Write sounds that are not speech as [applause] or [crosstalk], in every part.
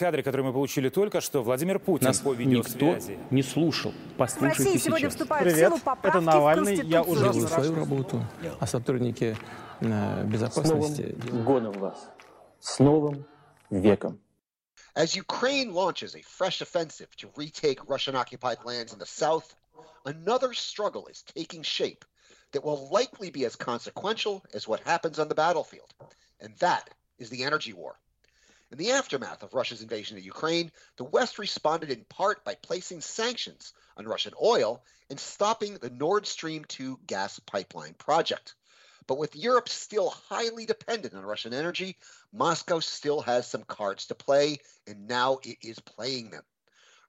Кадры, которые мы получили только что, Владимир Путин Нас по видеосвязи. никто не слушал. В Послушайте России сегодня сейчас. вступают Привет, в силу поправки это Навальный, в я уже Делаю свою работу, а сотрудники э, С новым безопасности годом вас. С новым веком. As Ukraine launches a fresh offensive to retake Russian occupied lands in the south, another struggle is taking shape that will likely be as consequential as what happens on the battlefield. And that is the energy war. In the aftermath of Russia's invasion of Ukraine, the West responded in part by placing sanctions on Russian oil and stopping the Nord Stream 2 gas pipeline project. But with Europe still highly dependent on Russian energy, Moscow still has some cards to play, and now it is playing them.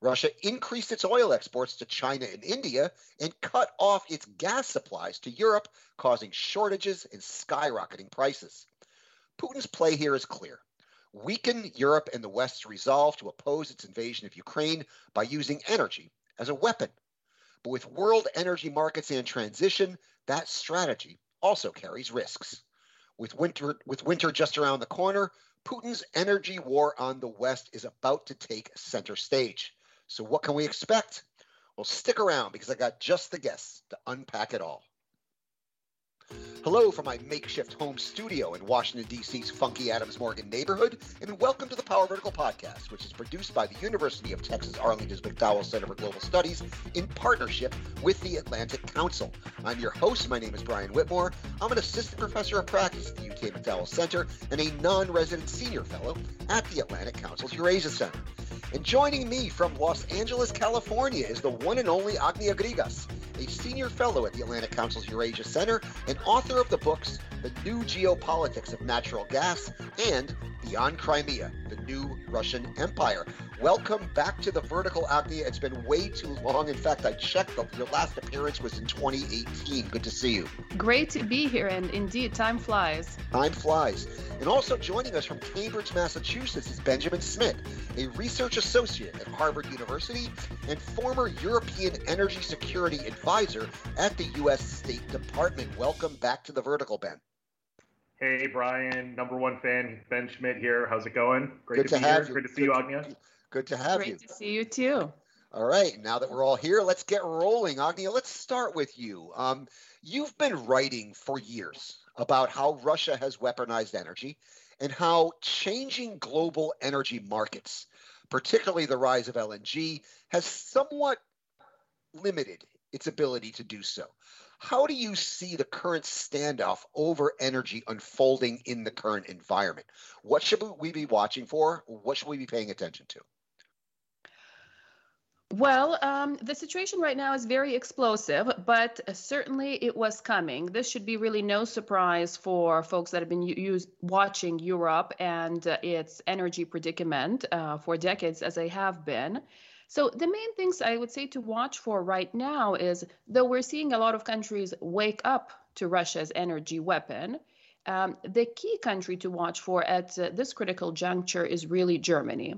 Russia increased its oil exports to China and India and cut off its gas supplies to Europe, causing shortages and skyrocketing prices. Putin's play here is clear weaken Europe and the West's resolve to oppose its invasion of Ukraine by using energy as a weapon. But with world energy markets in transition, that strategy also carries risks. With winter, with winter just around the corner, Putin's energy war on the West is about to take center stage. So, what can we expect? Well, stick around because I got just the guests to unpack it all. Hello from my makeshift home studio in Washington, D.C.'s funky Adams Morgan neighborhood, and welcome to the Power Vertical Podcast, which is produced by the University of Texas Arlington's McDowell Center for Global Studies in partnership with the Atlantic Council. I'm your host. My name is Brian Whitmore. I'm an assistant professor of practice at the UK McDowell Center and a non resident senior fellow at the Atlantic Council's Eurasia Center. And joining me from Los Angeles, California is the one and only Agnia Grigas, a senior fellow at the Atlantic Council's Eurasia Center and author of the books The New Geopolitics of Natural Gas and Beyond Crimea, the New Russian Empire. Welcome back to the Vertical Agnia. It's been way too long. In fact, I checked, the, your last appearance was in 2018. Good to see you. Great to be here, and indeed, time flies. Time flies. And also joining us from Cambridge, Massachusetts is Benjamin Schmitt, a research associate at Harvard University and former European Energy Security Advisor at the U.S. State Department. Welcome back to the Vertical, Ben. Hey, Brian, number one fan, Ben Schmitt here. How's it going? Great Good to, to be have here. you. Great to see Good you, Agnia. Good to have you. Great to see you too. All right, now that we're all here, let's get rolling. Agnia, let's start with you. Um, you've been writing for years about how Russia has weaponized energy and how changing global energy markets, particularly the rise of LNG, has somewhat limited its ability to do so. How do you see the current standoff over energy unfolding in the current environment? What should we be watching for? What should we be paying attention to? Well, um, the situation right now is very explosive, but certainly it was coming. This should be really no surprise for folks that have been use, watching Europe and uh, its energy predicament uh, for decades, as they have been. So, the main things I would say to watch for right now is though we're seeing a lot of countries wake up to Russia's energy weapon, um, the key country to watch for at uh, this critical juncture is really Germany.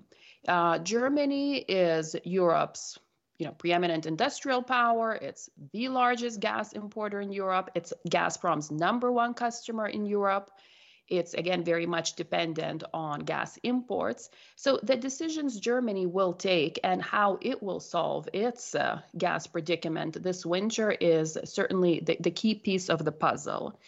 Uh, Germany is Europe's you know, preeminent industrial power. It's the largest gas importer in Europe. It's Gazprom's number one customer in Europe. It's again very much dependent on gas imports. So the decisions Germany will take and how it will solve its uh, gas predicament this winter is certainly the, the key piece of the puzzle.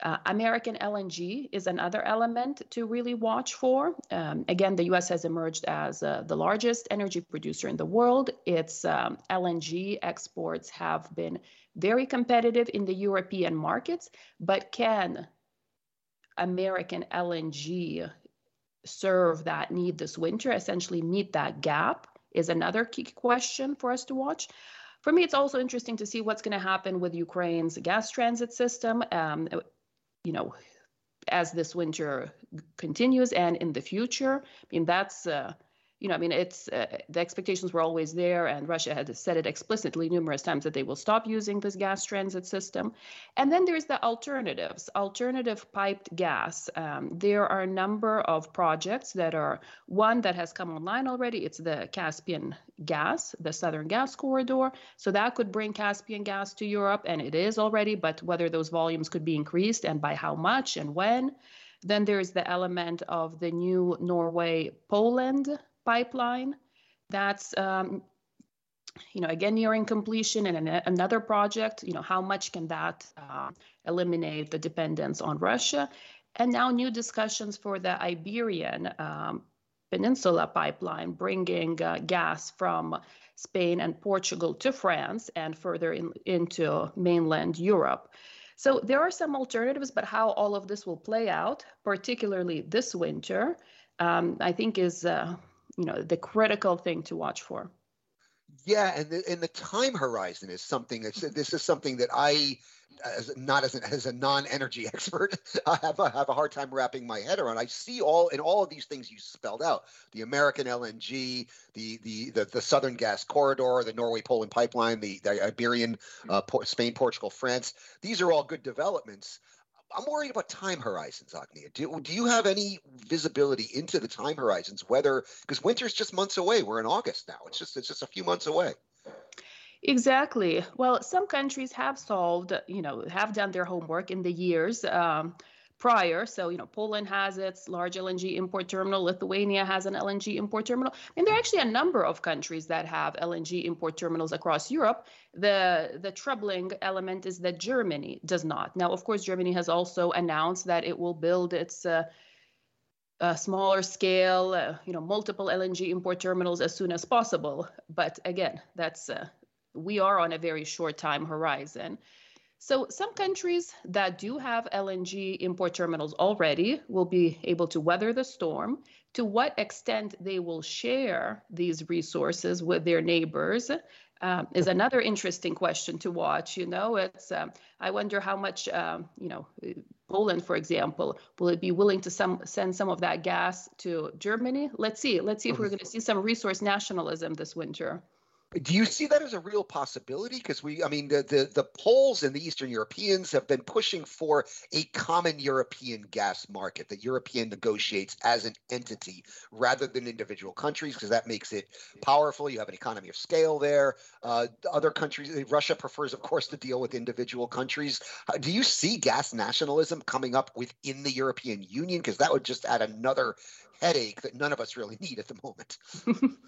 Uh, American LNG is another element to really watch for. Um, again, the US has emerged as uh, the largest energy producer in the world. Its um, LNG exports have been very competitive in the European markets, but can American LNG serve that need this winter, essentially meet that gap, is another key question for us to watch. For me, it's also interesting to see what's going to happen with Ukraine's gas transit system. Um, you know, as this winter continues and in the future. I mean, that's, uh, you know, I mean, it's uh, the expectations were always there, and Russia had said it explicitly numerous times that they will stop using this gas transit system. And then there's the alternatives, alternative piped gas. Um, there are a number of projects that are one that has come online already. It's the Caspian gas, the Southern Gas Corridor. So that could bring Caspian gas to Europe, and it is already, but whether those volumes could be increased and by how much and when. Then there's the element of the new Norway Poland pipeline. That's um, you know again nearing completion and an, another project you know how much can that uh, eliminate the dependence on russia and now new discussions for the iberian um, peninsula pipeline bringing uh, gas from spain and portugal to france and further in, into mainland europe so there are some alternatives but how all of this will play out particularly this winter um, i think is uh, you know the critical thing to watch for yeah, and the, and the time horizon is something that's this is something that I, as not as, as a non-energy [laughs] expert, I have a, have a hard time wrapping my head around. I see all in all of these things you spelled out: the American LNG, the the the, the Southern Gas Corridor, the Norway Poland pipeline, the, the Iberian, uh, Spain, Portugal, France. These are all good developments. I'm worried about time horizons, Agnia. Do, do you have any visibility into the time horizons? Whether because winter's just months away. We're in August now. It's just it's just a few months away. Exactly. Well, some countries have solved, you know, have done their homework in the years. Um, prior. So, you know, Poland has its large LNG import terminal. Lithuania has an LNG import terminal. And there are actually a number of countries that have LNG import terminals across Europe. The the troubling element is that Germany does not. Now, of course, Germany has also announced that it will build its uh, smaller scale, uh, you know, multiple LNG import terminals as soon as possible. But again, that's uh, we are on a very short time horizon. So some countries that do have LNG import terminals already will be able to weather the storm. To what extent they will share these resources with their neighbors um, is another interesting question to watch. You know, it's um, I wonder how much um, you know Poland, for example, will it be willing to some, send some of that gas to Germany? Let's see. Let's see if we're going to see some resource nationalism this winter. Do you see that as a real possibility? Because we, I mean, the, the the Poles and the Eastern Europeans have been pushing for a common European gas market that European negotiates as an entity rather than individual countries, because that makes it powerful. You have an economy of scale there. Uh, other countries, Russia prefers, of course, to deal with individual countries. Uh, do you see gas nationalism coming up within the European Union? Because that would just add another headache that none of us really [laughs] need at the moment. [laughs]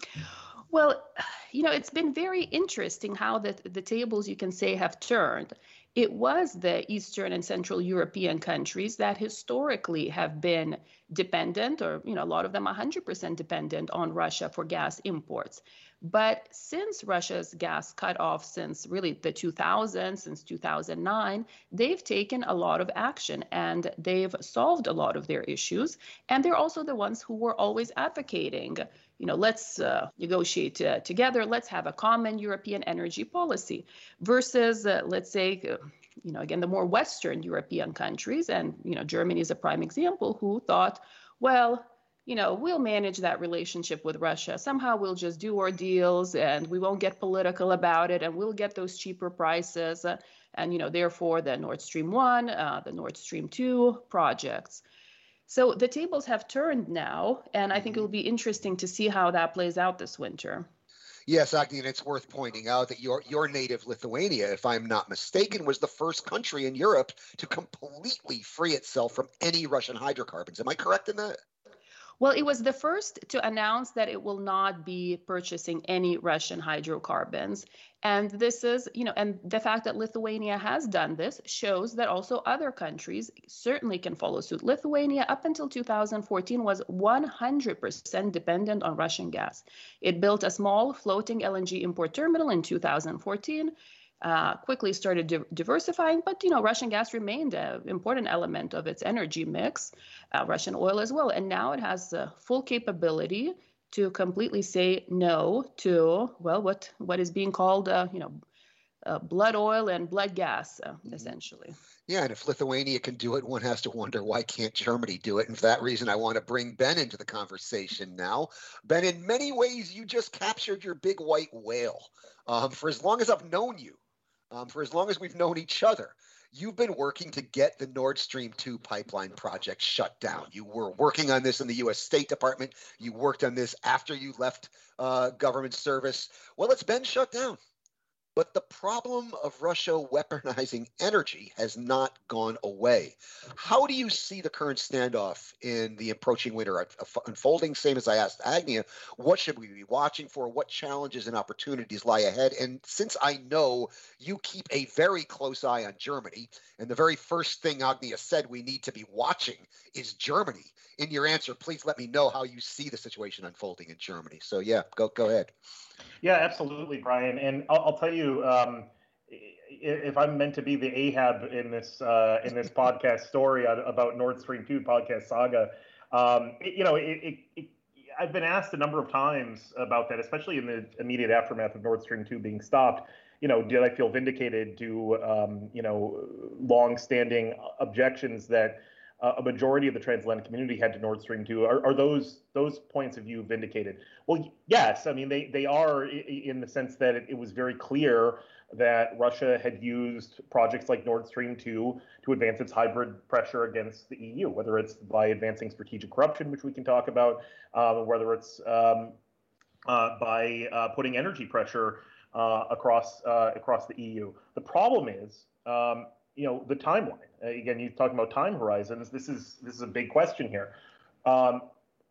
Well, [sighs] you know, it's been very interesting how the, the tables, you can say, have turned. It was the Eastern and Central European countries that historically have been dependent, or, you know, a lot of them 100% dependent on Russia for gas imports. But since Russia's gas cut off since really the 2000s, since 2009, they've taken a lot of action and they've solved a lot of their issues. And they're also the ones who were always advocating, you know, let's uh, negotiate uh, together, let's have a common European energy policy versus, uh, let's say, uh, you know, again, the more Western European countries, and, you know, Germany is a prime example, who thought, well, you know, we'll manage that relationship with Russia. Somehow we'll just do our deals and we won't get political about it and we'll get those cheaper prices. Uh, and, you know, therefore the Nord Stream 1, uh, the Nord Stream 2 projects. So the tables have turned now, and I think it will be interesting to see how that plays out this winter. Yes, Agni, and it's worth pointing out that your your native Lithuania, if I'm not mistaken, was the first country in Europe to completely free itself from any Russian hydrocarbons. Am I correct in that? Well, it was the first to announce that it will not be purchasing any Russian hydrocarbons. And this is, you know, and the fact that Lithuania has done this shows that also other countries certainly can follow suit. Lithuania, up until 2014, was 100% dependent on Russian gas. It built a small floating LNG import terminal in 2014 uh, quickly started di- diversifying, but you know Russian gas remained an important element of its energy mix, uh, Russian oil as well, and now it has the full capability to completely say no to well what what is being called uh, you know uh, blood oil and blood gas uh, mm-hmm. essentially. Yeah, and if Lithuania can do it, one has to wonder why can't Germany do it? And for that reason, I want to bring Ben into the conversation now. Ben, in many ways, you just captured your big white whale. Um, for as long as I've known you, um, for as long as we've known each other. You've been working to get the Nord Stream 2 pipeline project shut down. You were working on this in the U.S. State Department. You worked on this after you left uh, government service. Well, it's been shut down. But the problem of Russia weaponizing energy has not gone away. How do you see the current standoff in the approaching winter unfolding? Same as I asked Agnia, what should we be watching for? What challenges and opportunities lie ahead? And since I know you keep a very close eye on Germany, and the very first thing Agnia said we need to be watching is Germany. In your answer, please let me know how you see the situation unfolding in Germany. So yeah, go go ahead. Yeah, absolutely, Brian. And I'll, I'll tell you, um, if I'm meant to be the Ahab in this uh, in this [laughs] podcast story about Nord Stream two podcast saga, um, it, you know, it, it, I've been asked a number of times about that, especially in the immediate aftermath of Nord Stream two being stopped. You know, did I feel vindicated? Do um, you know long-standing objections that uh, a majority of the transatlantic community had to Nord Stream 2. Are, are those those points of view vindicated? Well, yes. I mean, they they are in the sense that it, was very clear that Russia had used projects like Nord Stream 2 to advance its hybrid pressure against the EU, whether it's by advancing strategic corruption, which we can talk about, um, whether it's um, uh, by uh, putting energy pressure uh, across uh, across the EU. The problem is, um, you know, the timeline uh, again, you're talking about time horizons. This is this is a big question here. Um,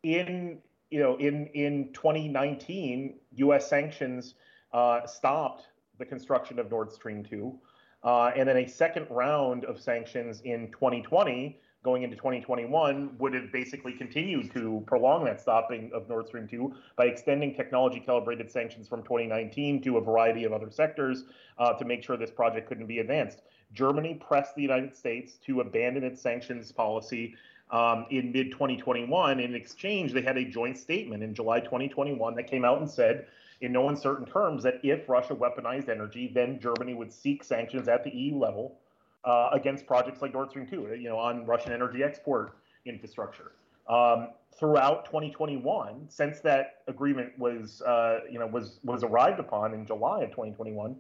in you know in in 2019, U.S. sanctions uh, stopped the construction of Nord Stream 2, uh, and then a second round of sanctions in 2020 going into 2021 would have basically continued to prolong that stopping of Nord Stream 2 by extending technology calibrated sanctions from 2019 to a variety of other sectors uh, to make sure this project couldn't be advanced. Germany pressed the United States to abandon its sanctions policy um, in mid 2021. In exchange, they had a joint statement in July 2021 that came out and said, in no uncertain terms, that if Russia weaponized energy, then Germany would seek sanctions at the EU level uh, against projects like Nord Stream 2, you know, on Russian energy export infrastructure. Um, throughout 2021, since that agreement was, uh, you know, was was arrived upon in July of 2021,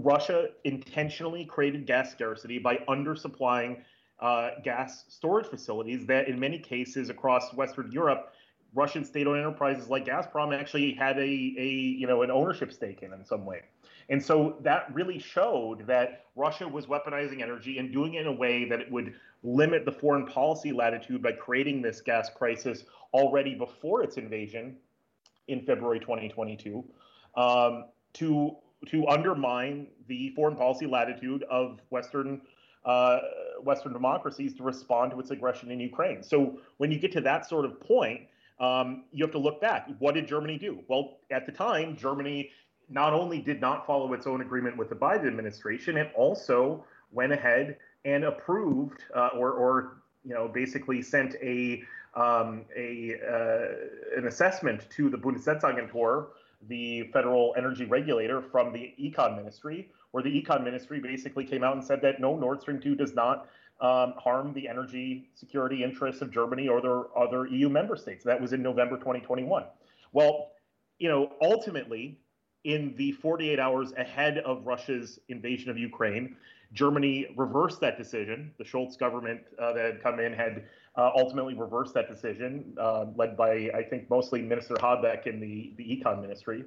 Russia intentionally created gas scarcity by undersupplying uh, gas storage facilities that, in many cases across Western Europe, Russian state-owned enterprises like Gazprom actually had a, a you know an ownership stake in in some way. And so that really showed that Russia was weaponizing energy and doing it in a way that it would limit the foreign policy latitude by creating this gas crisis already before its invasion in February 2022 um, to to undermine the foreign policy latitude of Western uh, Western democracies to respond to its aggression in Ukraine. So when you get to that sort of point, um, you have to look back. What did Germany do? Well, at the time, Germany not only did not follow its own agreement with the Biden administration, it also went ahead and approved uh, or, or you know basically sent a um, a uh, an assessment to the Bundesnetzagentur the federal energy regulator from the econ ministry, where the econ ministry basically came out and said that no, Nord Stream 2 does not um, harm the energy security interests of Germany or their other EU member states. That was in November 2021. Well, you know, ultimately, in the 48 hours ahead of Russia's invasion of Ukraine, Germany reversed that decision. The Scholz government uh, that had come in had uh, ultimately reversed that decision, uh, led by, I think, mostly Minister Habeck in the, the econ ministry.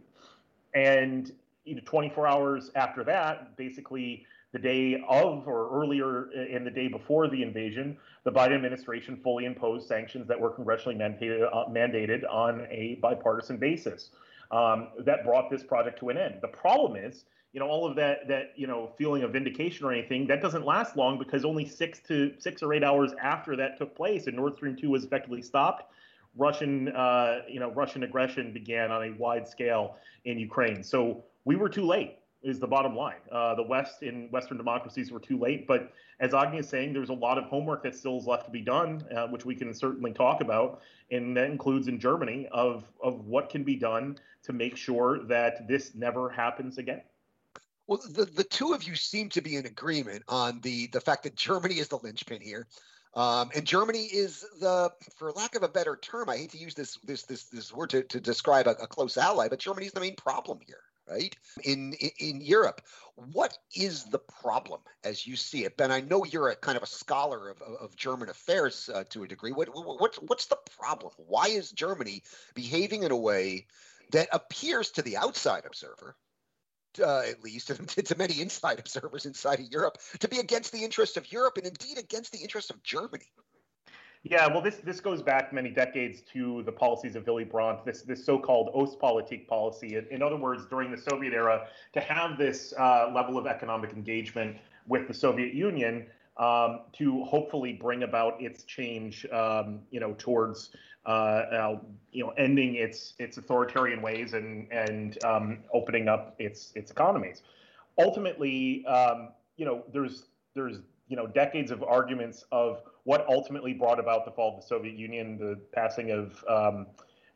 And you know, 24 hours after that, basically the day of or earlier in the day before the invasion, the Biden administration fully imposed sanctions that were congressionally mandated, uh, mandated on a bipartisan basis. Um, that brought this project to an end. The problem is you know all of that that you know feeling of vindication or anything that doesn't last long because only six to six or eight hours after that took place and Nord Stream 2 was effectively stopped Russian uh, you know Russian aggression began on a wide scale in Ukraine so we were too late is the bottom line uh, the West in Western democracies were too late but as Agni is saying there's a lot of homework that still is left to be done uh, which we can certainly talk about and that includes in Germany of of what can be done to make sure that this never happens again. Well, the, the two of you seem to be in agreement on the the fact that Germany is the linchpin here. Um, and Germany is the, for lack of a better term, I hate to use this this this this word to, to describe a, a close ally, but Germany is the main problem here, right? In, in, in Europe, what is the problem as you see it, Ben? I know you're a kind of a scholar of, of, German affairs uh, to a degree. What, what what's the problem? Why is Germany behaving in a way that appears to the outside observer uh, at least, [laughs] to, many inside observers inside of Europe, to be against the interests of Europe and indeed against the interests of Germany. Yeah, well, this this goes back many decades to the policies of Willy Brandt, this this so-called Ostpolitik policy. In, in, other words, during the Soviet era, to have this uh, level of economic engagement with the Soviet Union um, to hopefully bring about its change, um, you know, towards uh, uh, you know ending its its authoritarian ways and and um, opening up its its economies. Ultimately, um, you know, there's there's you know decades of arguments of what ultimately brought about the fall of the Soviet Union, the passing of um,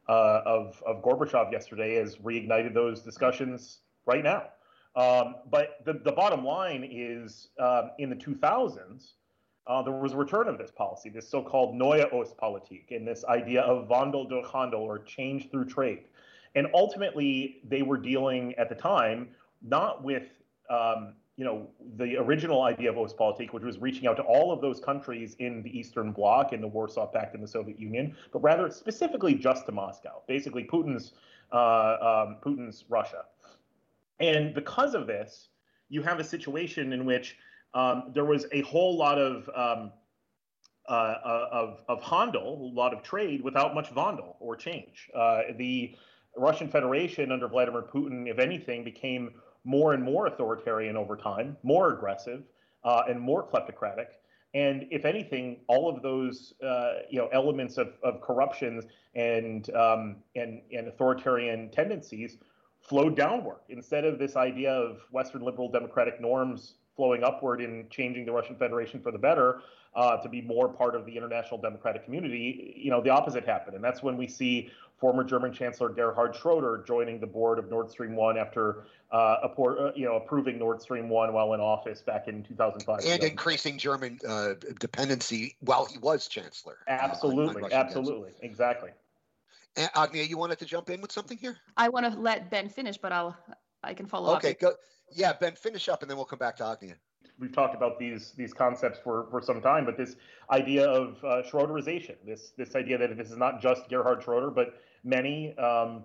uh, of, of Gorbachev yesterday has reignited those discussions right now. Um, but the, the bottom line is um, in the 2000s, uh, there was a return of this policy, this so-called Neue Ostpolitik, and this idea of Wandel durch Handel, or change through trade. And ultimately, they were dealing at the time not with um, you know, the original idea of Ostpolitik, which was reaching out to all of those countries in the Eastern Bloc, in the Warsaw Pact, in the Soviet Union, but rather specifically just to Moscow, basically Putin's uh, um, Putin's Russia. And because of this, you have a situation in which um, there was a whole lot of um, uh, uh of, of Handel, a lot of trade, without much Wandel or change. Uh, the Russian Federation under Vladimir Putin, if anything, became more and more authoritarian over time, more aggressive, uh, and more kleptocratic. And if anything, all of those uh, you know elements of, of corruption and, um, and and authoritarian tendencies flowed downward instead of this idea of Western liberal democratic norms flowing upward in changing the Russian Federation for the better uh, to be more part of the international democratic community. You know, the opposite happened, and that's when we see former German Chancellor Gerhard Schroeder joining the board of Nord Stream 1 after uh, uh, you know approving Nord Stream 1 while in office back in 2005. And increasing German uh, dependency while he was chancellor. Absolutely, on, on absolutely, gas. exactly. And Agnia, you wanted to jump in with something here? I want to let Ben finish, but I'll I can follow okay, up. Okay, go. Yeah, Ben, finish up, and then we'll come back to Agnia we've talked about these these concepts for for some time, but this idea of uh, Schroederization, this this idea that this is not just Gerhard Schroeder, but many um,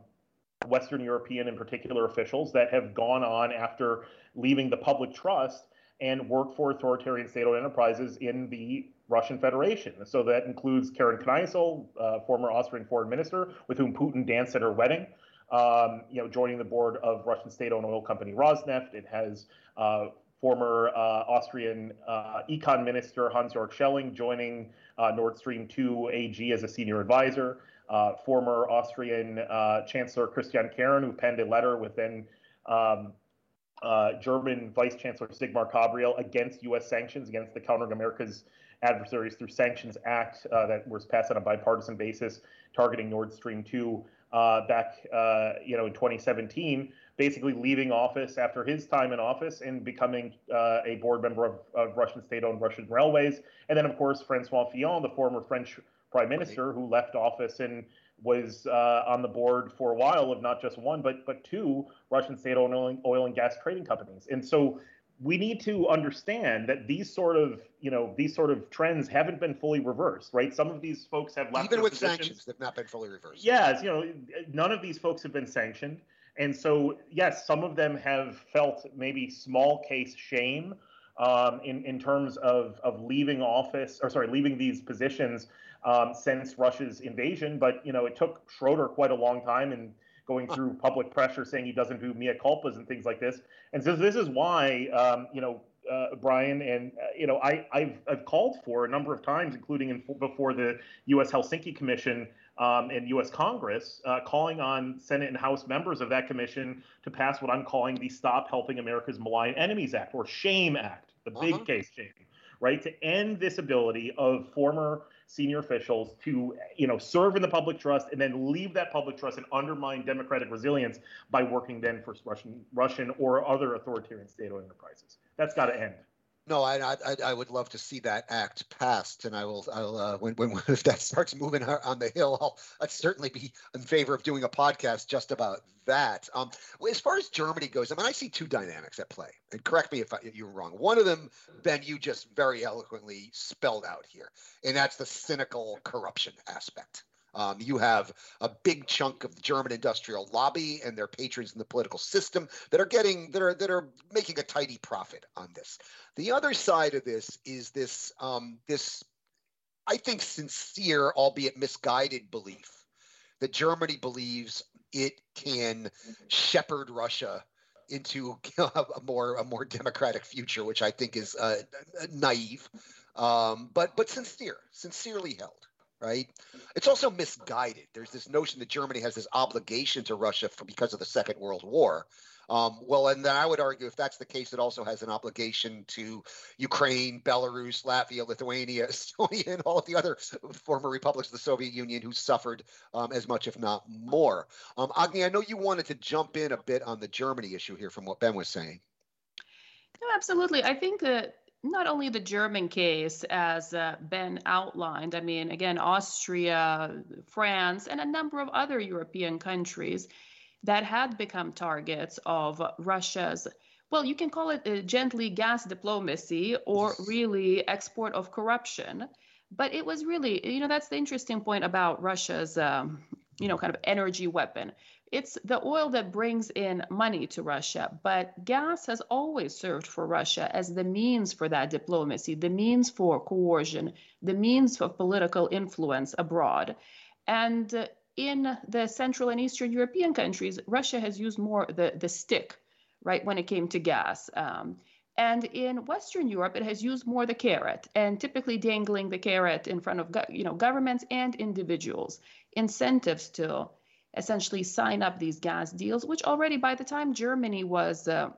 Western European, in particular, officials that have gone on after leaving the public trust and worked for authoritarian state-owned enterprises in the Russian Federation. So that includes Karin Kneißl, uh, former Austrian foreign minister, with whom Putin danced at her wedding. Um, you know, joining the board of Russian state-owned oil company Rosneft. It has uh, former uh, Austrian uh, econ minister Hans-Jörg Schelling joining uh, Nord Stream 2 AG as a senior advisor uh, former Austrian uh, Chancellor Christian Kern, who penned a letter with then um, German Vice Chancellor Sigmar Gabriel against U.S. sanctions, against the Countering America's Adversaries Through Sanctions Act that was passed on a bipartisan basis, targeting Nord Stream 2 uh, back, uh, you know, in 2017 basically leaving office after his time in office and becoming uh, a board member of, of Russian state-owned Russian railways. And then, of course, Francois Fillon, the former French prime minister who left office and was uh, on the board for a while of not just one but but two Russian state-owned oil, oil and gas trading companies. And so we need to understand that these sort of you know these sort of trends haven't been fully reversed, right? Some of these folks have left even with positions. sanctions, they've not been fully reversed. Yes, you know, none of these folks have been sanctioned, and so yes, some of them have felt maybe small case shame um, in in terms of of leaving office or sorry, leaving these positions um, since Russia's invasion. But you know, it took Schroeder quite a long time and going through public pressure saying he doesn't do mea culpas and things like this. And so this is why um, you know. Uh, Brian, and uh, you know, I, have I've called for a number of times, including in, before the U.S. Helsinki Commission um, and U.S. Congress, uh, calling on Senate and House members of that commission to pass what I'm calling the Stop Helping America's Malign Enemies Act, or SHAME Act, the big uh-huh. case shame, right, to end this ability of former senior officials to you know serve in the public trust and then leave that public trust and undermine democratic resilience by working then for Russian Russian or other authoritarian state-owned enterprises. That's got to end. No, I, I I would love to see that act passed, and I will. I'll uh, when when [laughs] if that starts moving on the hill, I'll I'd certainly be in favor of doing a podcast just about that. Um, as far as Germany goes, I mean, I see two dynamics at play, and correct me if, I, if you're wrong. One of them, Ben, you just very eloquently spelled out here, and that's the cynical corruption aspect Um, you have a big chunk of the German industrial lobby and their patrons in the political system that are getting that are that are making a tidy profit on this. The other side of this is this um, this I think sincere, albeit misguided belief that Germany believes it can shepherd Russia into [laughs] a more a more democratic future, which I think is uh, naive, um, but but sincere, sincerely held. Right. It's also misguided. There's this notion that Germany has this obligation to Russia for, because of the Second World War, um, well, and then I would argue if that's the case, it also has an obligation to Ukraine, Belarus, Latvia, Lithuania, [laughs] Estonia, and all of the other former republics of the Soviet Union who suffered um, as much, if not more. Um, Agni, I know you wanted to jump in a bit on the Germany issue here from what Ben was saying. No, absolutely. I think that not only the German case, as uh, Ben outlined, I mean, again, Austria, France, and a number of other European countries that had become targets of Russia's well, you can call it gently gas diplomacy or really export of corruption. But it was really, you know, that's the interesting point about Russia's, um, you know, kind of energy weapon. It's the oil that brings in money to Russia, but gas has always served for Russia as the means for that diplomacy, the means for coercion, the means for political influence abroad. And uh, in the Central and Eastern European countries, Russia has used more the, the stick, right, when it came to gas. Um, and in Western Europe, it has used more the carrot, and typically dangling the carrot in front of you know governments and individuals, incentives to essentially sign up these gas deals, which already by the time Germany was uh,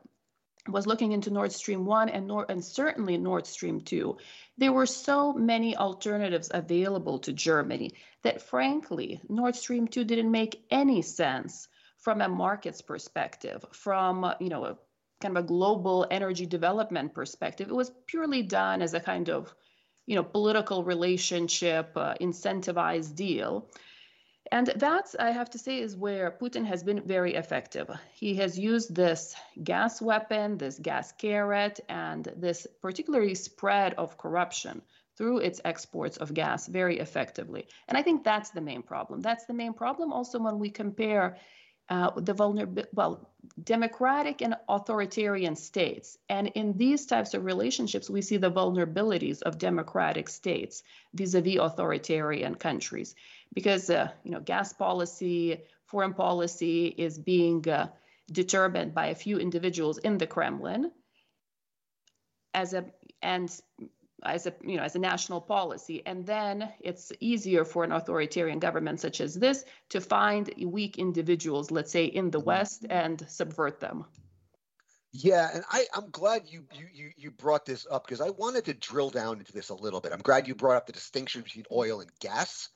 was looking into Nord Stream 1 and, and certainly Nord Stream 2, there were so many alternatives available to Germany that frankly, Nord Stream 2 didn't make any sense from a markets perspective, from you know a kind of a global energy development perspective. It was purely done as a kind of you know political relationship, uh, incentivized deal. And that, I have to say, is where Putin has been very effective. He has used this gas weapon, this gas carrot, and this particularly spread of corruption through its exports of gas very effectively. And I think that's the main problem. That's the main problem also when we compare uh, the vulnerable, well, democratic and authoritarian states. And in these types of relationships, we see the vulnerabilities of democratic states vis-a-vis authoritarian countries because uh, you know gas policy, foreign policy is being uh, determined by a few individuals in the Kremlin as a and as a you know as a national policy and then it's easier for an authoritarian government such as this to find weak individuals let's say in the mm-hmm. west and subvert them yeah, and I, I'm glad you you you brought this up because I wanted to drill down into this a little bit. I'm glad you brought up the distinction between oil and gas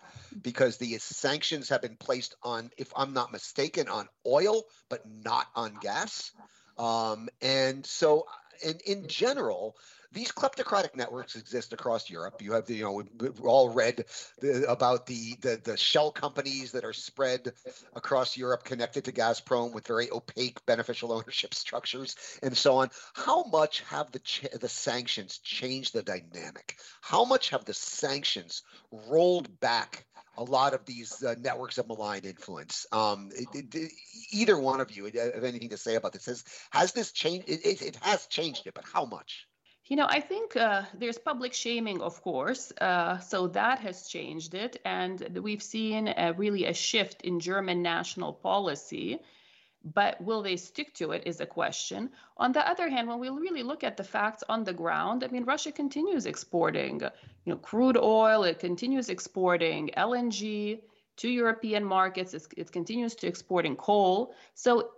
because the sanctions have been placed on, if I'm not mistaken, on oil, but not on gas. Um, and so, in in general, these kleptocratic networks exist across Europe. You have, the, you know, we've all read the, about the, the, the shell companies that are spread across Europe, connected to Gazprom with very opaque beneficial ownership [laughs] structures and so on. How much have the the sanctions changed the dynamic? How much have the sanctions rolled back? a lot of these uh, networks of malign influence. Um, it, it, either one of you have anything to say about this? Has, has this changed? It, it, has changed it, but how much? You know, I think uh, there's public shaming, of course, uh, so that has changed it, and we've seen a, really a shift in German national policy. But will they stick to it is a question. On the other hand, when we really look at the facts on the ground, I mean, Russia continues exporting, you know, crude oil. It continues exporting LNG to European markets. It's, it continues to exporting coal. So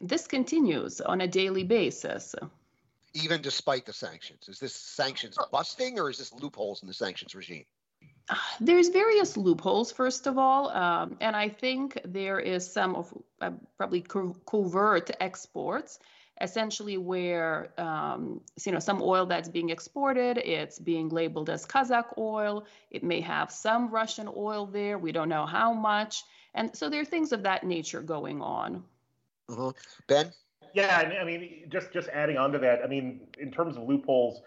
this continues on a daily basis even despite the sanctions? Is this sanctions busting or is this loopholes in the sanctions regime? [sighs] There's various loopholes, first of all, um, and I think there is some of uh, probably co- covert exports, essentially where um, you know some oil that's being exported, it's being labeled as Kazakh oil. It may have some Russian oil there. We don't know how much, and so there are things of that nature going on. Uh-huh. Ben. Yeah, I mean, just just adding on to that, I mean, in terms of loopholes,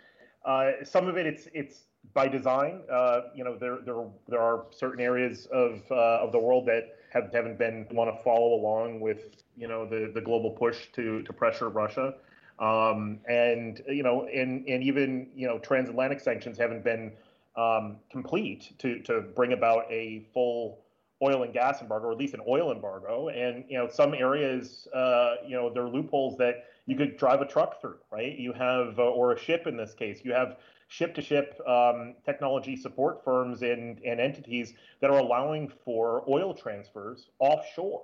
uh, some of it it's it's by design. Uh, you know, there there there are certain areas of uh, of the world that have haven't been want to follow along with you know the the global push to to pressure Russia. Um, and you know, and and even you know, transatlantic sanctions haven't been um, complete to to bring about a full oil and gas embargo, or at least an oil embargo. And you know, some areas, uh, you know, there are loopholes that you could drive a truck through, right? You have, uh, or a ship in this case, you have ship-to-ship um, technology support firms and, and entities that are allowing for oil transfers offshore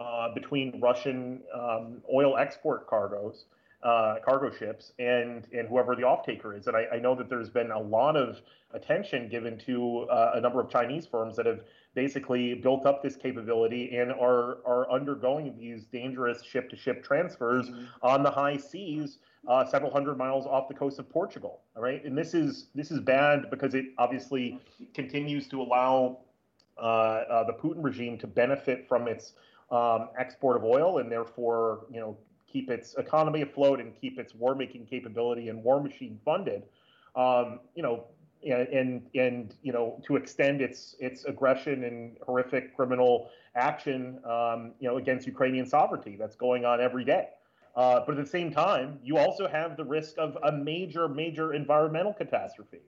uh, between Russian um, oil export cargoes uh, cargo ships and and whoever the off-taker is. And I, I, know that there's been a lot of attention given to uh, a number of Chinese firms that have basically built up this capability and are are undergoing these dangerous ship-to-ship transfers mm-hmm. on the high seas. Uh, several hundred miles off the coast of Portugal, all right, and this is this is bad because it obviously continues to allow uh, uh, the Putin regime to benefit from its um, export of oil and therefore, you know, keep its economy afloat and keep its war making capability and war machine funded. Um, you know, and and you know to extend its its aggression and horrific criminal action, um, you know, against Ukrainian sovereignty that's going on every day. Uh, but at the same time, you also have the risk of a major, major environmental catastrophe.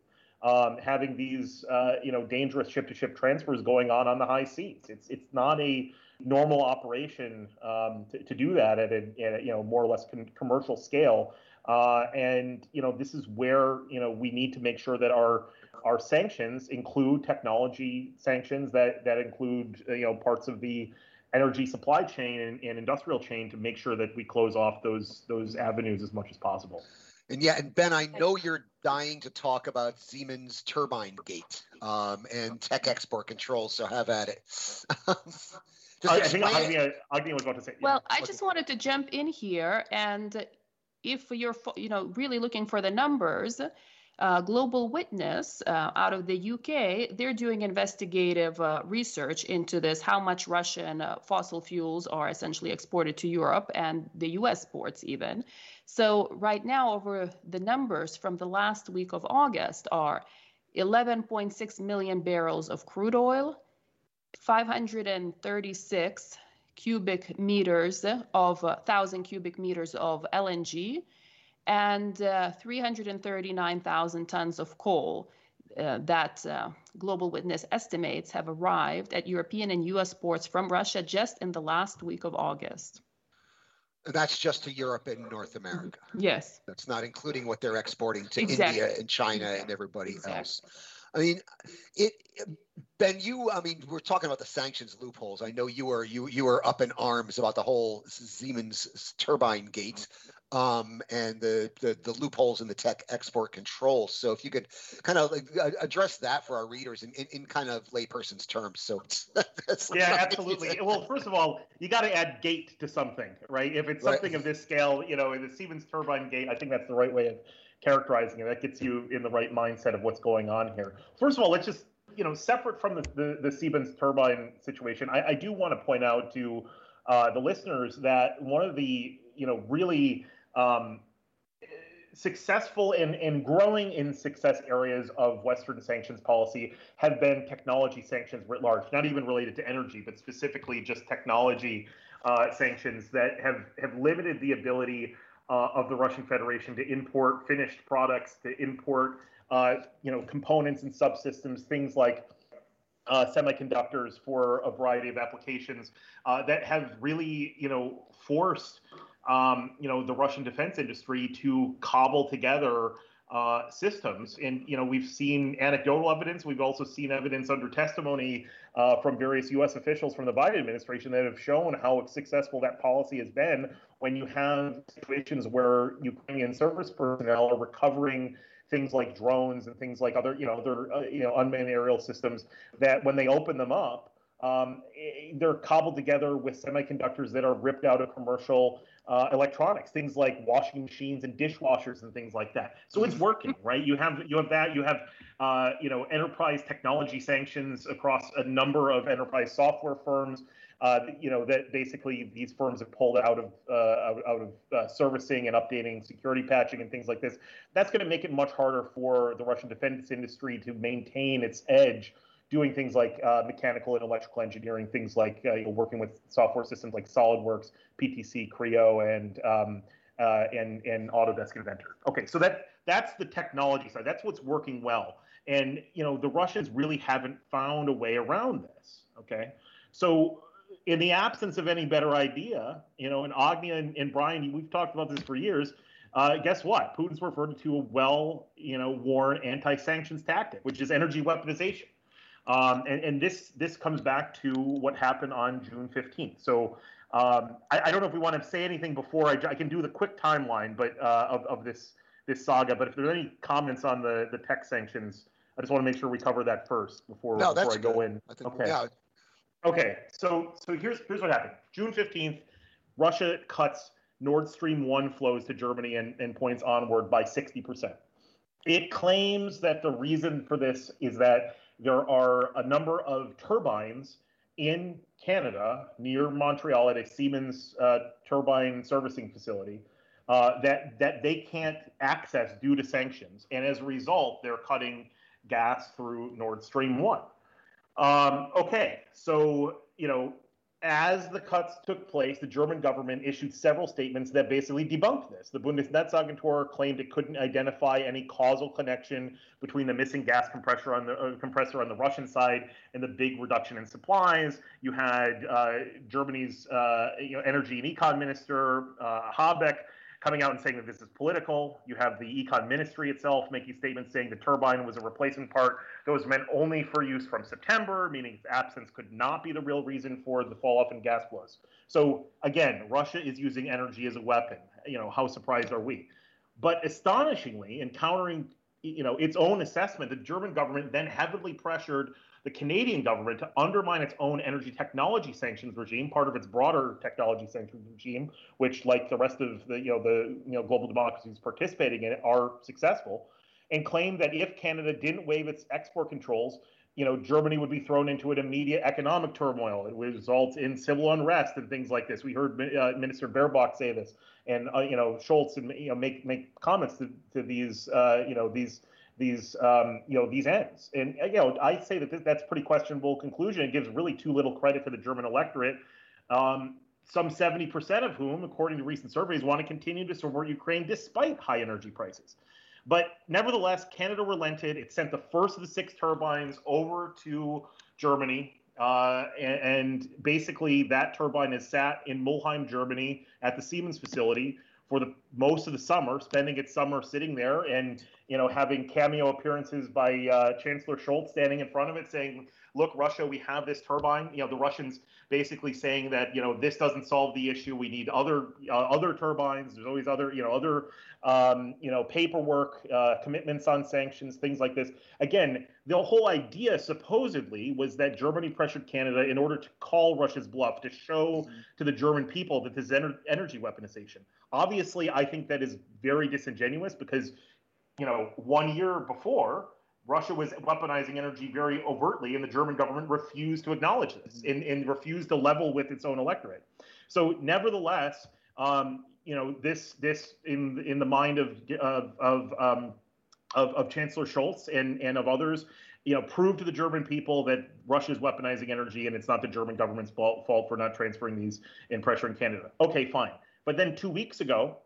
Um, having these, uh, you know, dangerous ship-to-ship transfers going on on the high seas. It's it's not a normal operation um, to, to, do that at a, at a, you know more or less commercial scale. Uh, and you know this is where you know we need to make sure that our our sanctions include technology sanctions that that include uh, you know parts of the energy supply chain and, and, industrial chain to make sure that we close off those those avenues as much as possible. And yeah, and Ben, I know you're dying to talk about Siemens turbine gate um, and tech export control, so have at it. [laughs] Just I, think Agnia, Agnia was about to say. Well, yeah. I just wanted to jump in here, and if you're, you know, really looking for the numbers, uh, Global Witness uh, out of the UK, they're doing investigative uh, research into this, how much Russian uh, fossil fuels are essentially exported to Europe and the US ports even. So right now, over the numbers from the last week of August are 11.6 million barrels of crude oil, 536 cubic meters of uh, 1,000 cubic meters of LNG and uh, 339,000 tons of coal uh, that uh, Global Witness estimates have arrived at European and US ports from Russia just in the last week of August. That's just to Europe and North America. Yes. That's not including what they're exporting to exactly. India and China and everybody exactly. else. I mean, it Ben, you, I mean, we're talking about the sanctions loopholes. I know you were you you were up in arms about the whole Siemens turbine gate um, and the, the, the loopholes in the tech export control. So if you could kind of like address that for our readers in, in, in kind of layperson's terms. So [laughs] yeah, absolutely. well, first of all, you got to add gate to something, right? If it's something right. of this scale, you know, the Siemens turbine gate, I think that's the right way of characterizing it. That gets you in the right mindset of what's going on here. First of all, let's just you know, separate from the, the, the Siemens turbine situation, I, I do want to point out to uh, the listeners that one of the, you know, really um, successful and, and growing in success areas of Western sanctions policy have been technology sanctions writ large, not even related to energy, but specifically just technology uh, sanctions that have, have limited the ability uh, of the Russian Federation to import finished products, to import uh, you know, components and subsystems, things like uh, semiconductors for a variety of applications uh, that have really, you know, forced, um, you know, the Russian defense industry to cobble together uh, systems. And, you know, we've seen anecdotal evidence. We've also seen evidence under testimony uh, from various U.S. officials from the Biden administration that have shown how successful that policy has been when you have situations where Ukrainian service personnel are recovering things like drones and things like other, you know, other, uh, you know, unmanned aerial systems that when they open them up, um, they're cobbled together with semiconductors that are ripped out of commercial uh, electronics, things like washing machines and dishwashers and things like that. So it's working, right? You have you have that. You have uh, you know enterprise technology sanctions across a number of enterprise software firms. Uh, you know, that basically these firms have pulled out of uh, out, out, of uh, servicing and updating security patching and things like this. That's going to make it much harder for the Russian defense industry to maintain its edge, doing things like uh, mechanical and electrical engineering, things like uh, you know, working with software systems like SolidWorks, PTC, Creo, and um, uh, and and Autodesk Inventor. Okay, so that that's the technology side. That's what's working well. And you know, the Russians really haven't found a way around this. Okay, so in the absence of any better idea, you know, and Agnia and, and Brian, we've talked about this for years. Uh, guess what? Putin's referred to a well, you know, worn anti-sanctions tactic, which is energy weaponization. Um, and, and, this this comes back to what happened on June 15th. So um, I, I, don't know if we want to say anything before I, I can do the quick timeline, but uh, of, of this this saga. But if there's any comments on the the tech sanctions, I just want to make sure we cover that first before, no, before I go good. in. Think, okay. Yeah, Okay, so so here's here's what happened. June 15th, Russia cuts Nord Stream 1 flows to Germany and, and points onward by 60%. It claims that the reason for this is that there are a number of turbines in Canada near Montreal at a Siemens uh, turbine servicing facility uh, that that they can't access due to sanctions, and as a result, they're cutting gas through Nord Stream one. Um, okay, so you know, as the cuts took place, the German government issued several statements that basically debunked this. The Bundesnetzagentur claimed it couldn't identify any causal connection between the missing gas compressor on the uh, compressor on the Russian side and the big reduction in supplies. You had uh, Germany's uh, you know, energy and econ minister uh, Habeck coming out and saying that this is political. You have the econ ministry itself making statements saying the turbine was a replacement part that was meant only for use from September, meaning its absence could not be the real reason for the fall off in gas flows. So again, Russia is using energy as a weapon. You know, how surprised are we? But astonishingly, in countering you know its own assessment, the German government then heavily pressured the Canadian government to undermine its own energy technology sanctions regime, part of its broader technology sanctions regime, which, like the rest of the you know the you know global democracies participating in it, are successful, and claim that if Canada didn't waive its export controls, you know, Germany would be thrown into an immediate economic turmoil. It would result in civil unrest and things like this. We heard uh, Minister Baerbock say this, and uh, you know, Scholz and you know make make comments to, to these uh, you know these these um, you know these ends. And uh, you know, I say that th- that's pretty questionable conclusion. It gives really too little credit to the German electorate. Um, some 70% of whom, according to recent surveys, want to continue to support Ukraine despite high energy prices. But nevertheless, Canada relented. It sent the first of the six turbines over to Germany. Uh, and, and, basically, that turbine is sat in Mulheim, Germany, at the Siemens facility for the most of the summer, spending its summer sitting there and you know having cameo appearances by uh, Chancellor Scholz standing in front of it saying, "Look, Russia, we have this turbine." You know, the Russians basically saying that you know this doesn't solve the issue. We need other uh, other turbines. There's always other you know other um, you know paperwork, uh, commitments on sanctions, things like this. Again, the whole idea supposedly was that Germany pressured Canada in order to call Russia's bluff to show to the German people that this is ener- energy weaponization. Obviously, I think that is very disingenuous because you know one year before Russia was weaponizing energy very overtly, and the German government refused to acknowledge this and, and refused to level with its own electorate. So, nevertheless, um, you know, this this in in the mind of of of, um, of, of Chancellor Scholz and and of others, you know, prove to the German people that Russia is weaponizing energy, and it's not the German government's fault, fault for not transferring these and pressuring Canada. Okay, fine. But then two weeks ago,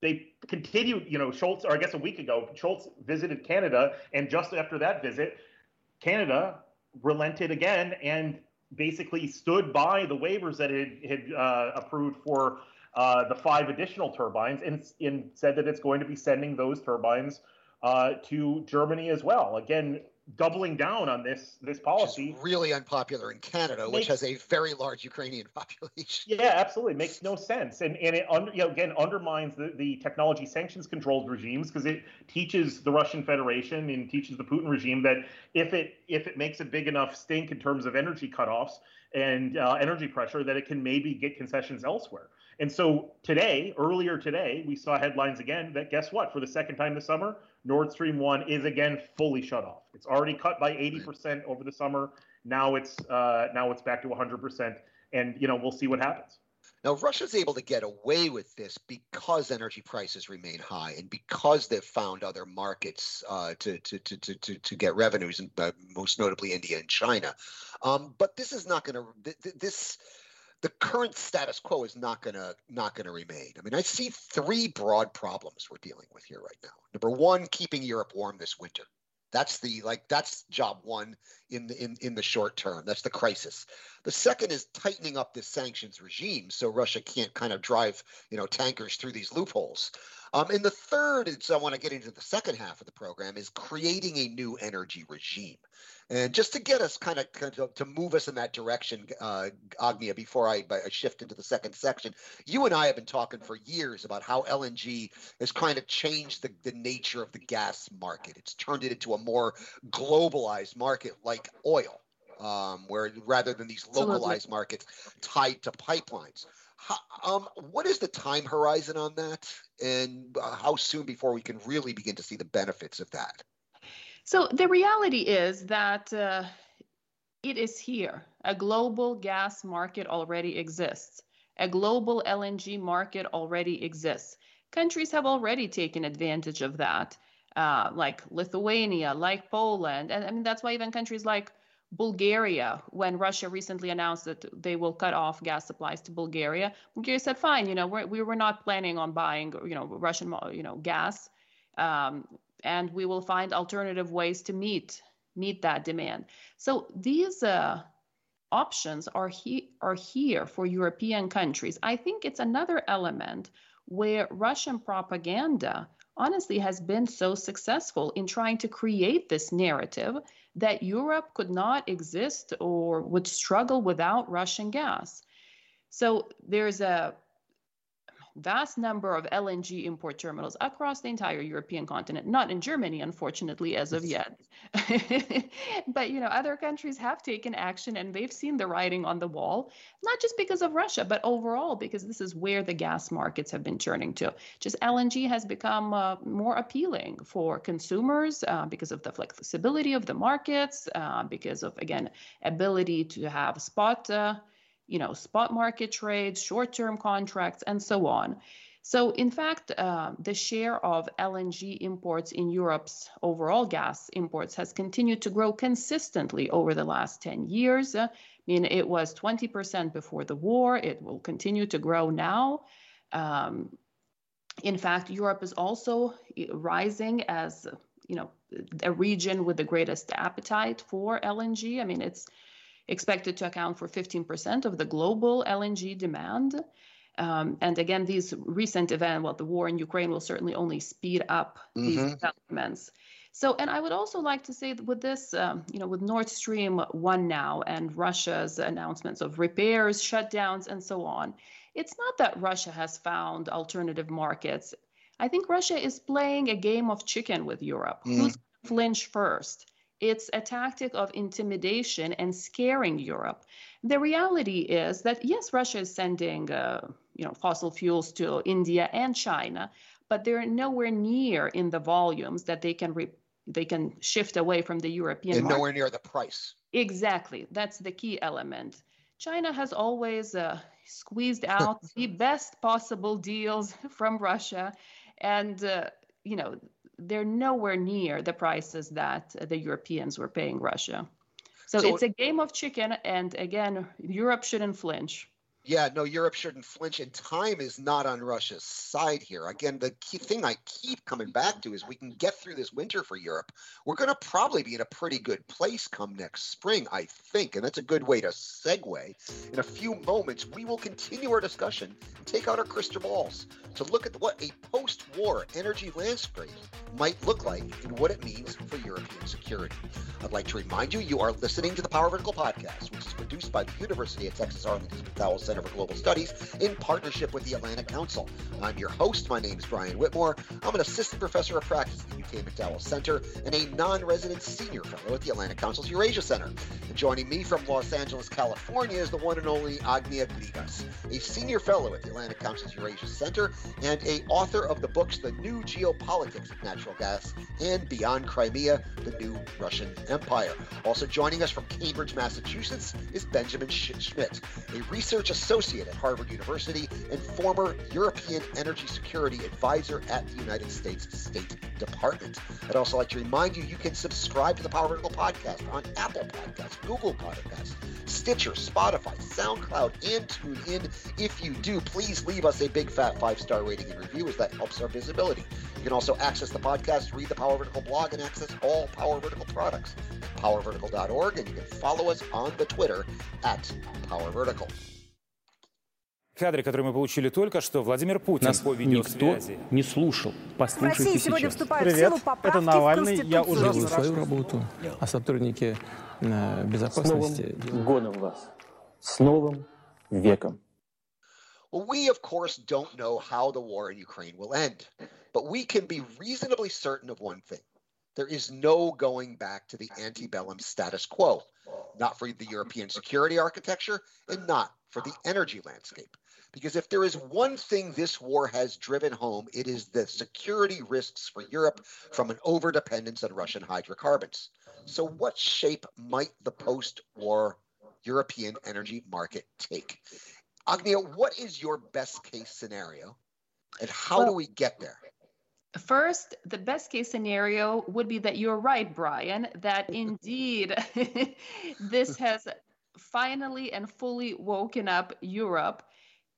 they continued, you know, Scholz, or I guess a week ago, Scholz visited Canada, and just after that visit, Canada relented again and basically stood by the waivers that it had uh, approved for uh, the five additional turbines and, and, said that it's going to be sending those turbines uh, to Germany as well. Again, doubling down on this this policy. really unpopular in Canada, makes, which has a very large Ukrainian [laughs] population. Yeah, absolutely, makes no sense, and and it under, you know, again undermines the, the technology sanctions controlled regimes because it teaches the Russian Federation and teaches the Putin regime that if it if it makes a big enough stink in terms of energy cutoffs and uh, energy pressure, that it can maybe get concessions elsewhere. And so today, earlier today, we saw headlines again that guess what? For the second time this summer, Nord Stream 1 is again fully shut off. It's already cut by 80% over the summer. Now it's uh, now it's back to 100% and you know we'll see what happens. Now, Russia's able to get away with this because energy prices remain high and because they've found other markets uh, to, to, to, to, to get revenues, and uh, most notably India and China. Um, but this is not going to, th- this, the current status quo is not to not to remain. I mean, I see three broad problems we're dealing with here right now. Number one, keeping Europe warm this winter. That's the like that's job one in the in, in the short term. That's the crisis. The second is tightening up this sanctions regime so Russia can't kind of drive you know tankers through these loopholes. Um, and the third, and so I want to get into the second half of the program, is creating a new energy regime. And just to get us kind of, kind of to move us in that direction, uh, Agnia, before I, I, shift into the second section, you and I have been talking for years about how LNG has kind of changed the, the nature of the gas market. It's turned it into a more globalized market like oil, um, where rather than these localized markets tied to pipelines. Um, what is the time horizon on that, and uh, how soon before we can really begin to see the benefits of that? So the reality is that uh, it is here. A global gas market already exists. A global LNG market already exists. Countries have already taken advantage of that, uh, like Lithuania, like Poland, and I mean that's why even countries like Bulgaria, when Russia recently announced that they will cut off gas supplies to Bulgaria, Bulgaria said, "Fine, you know, we're, we were not planning on buying, you know, Russian, you know, gas, um, and we will find alternative ways to meet meet that demand." So these uh, options are he are here for European countries. I think it's another element where Russian propaganda honestly has been so successful in trying to create this narrative that Europe could not exist or would struggle without Russian gas. So there's a vast number of LNG import terminals across the entire European continent, not in Germany, unfortunately, as of yet. [laughs] but you know, other countries have taken action and they've seen the writing on the wall, not just because of Russia, but overall because this is where the gas markets have been turning to. Just LNG has become uh, more appealing for consumers uh, because of the flexibility of the markets, uh, because of again ability to have spot uh, you know, spot market trades, short-term contracts, and so on. So, in fact, uh, the share of LNG imports in Europe's overall gas imports has continued to grow consistently over the last 10 years. Uh, I mean, it was 20% before the war. It will continue to grow now. Um, in fact, Europe is also rising as you know a region with the greatest appetite for LNG. I mean, it's expected to account for 15% of the global LNG demand. Um, and again, these recent events, well, the war in Ukraine will certainly only speed up mm-hmm. these developments. So, and I would also like to say that with this, um, you know, with Nord Stream 1 now and Russia's announcements of repairs, shutdowns, and so on, it's not that Russia has found alternative markets. I think Russia is playing a game of chicken with Europe. Mm. Who's flinch first? It's a tactic of intimidation and scaring Europe. The reality is that yes, Russia is sending uh, you know fossil fuels to India and China, but they're nowhere near in the volumes that they can re- they can shift away from the European. And market. nowhere near the price. Exactly, that's the key element. China has always uh, squeezed [laughs] out the best possible deals from Russia, and uh, you know they're nowhere near the prices that the Europeans were paying Russia. So, so it's a game of chicken, and again, Europe shouldn't flinch. Yeah, no, Europe shouldn't flinch, and time is not on Russia's side here. Again, the key thing I keep coming back to is we can get through this winter for Europe. We're going to probably be in a pretty good place come next spring, I think, and that's a good way to segue. In a few moments, we will continue our discussion take out our crystal balls to look at what a post-war energy landscape might look like and what it means for European security. I'd like to remind you, you are listening to the Power Vertical podcast, which is produced by the University of Texas Arlington Center for Global Studies in partnership with the Atlantic Council. I'm your host. My name is Brian Whitmore. I'm an assistant professor of practice at the UT McDowell Center and a non resident senior fellow at the Atlantic Council's Eurasia Center. And joining me from Los Angeles, California is the one and only Agnia Grigas, a senior fellow at the Atlantic Council's Eurasia Center and a author of the books The New Geopolitics of Natural Gas and Beyond Crimea, the New Russian Empire. Also joining us from Cambridge, Massachusetts is Benjamin Schmitt, a research associate at Harvard University and former European Energy Security Advisor at the United States State Department. I'd also like to remind you you can subscribe to the Power Vertical podcast on Apple Podcasts, Google Podcasts, Stitcher, Spotify, SoundCloud, and TuneIn. If you do, please leave us a big fat five star rating and review as that helps our visibility. You can also access the podcast, read the Power Vertical blog, and access all Power Vertical products at powervertical.org. And you can follow us on the Twitter at Power Vertical. Кадры, которые мы получили только что, Владимир Путин Нас по никто видеосвязи. не слушал. В Послушайте России сегодня сейчас. вступают Привет, в силу это поправки Навальный. в Я уже. Делаю свою работу, а сотрудники э, С новым безопасности годом вас. С новым веком. Well, we, of course, don't know how the war in Ukraine will end, but we can be reasonably certain of one thing. There is no going back to the antebellum status quo, not for the European security architecture and not for the energy landscape. Because if there is one thing this war has driven home, it is the security risks for Europe from an overdependence on Russian hydrocarbons. So, what shape might the post war European energy market take? Agnia, what is your best case scenario and how do we get there? First, the best case scenario would be that you're right, Brian, that [laughs] indeed [laughs] this has finally and fully woken up Europe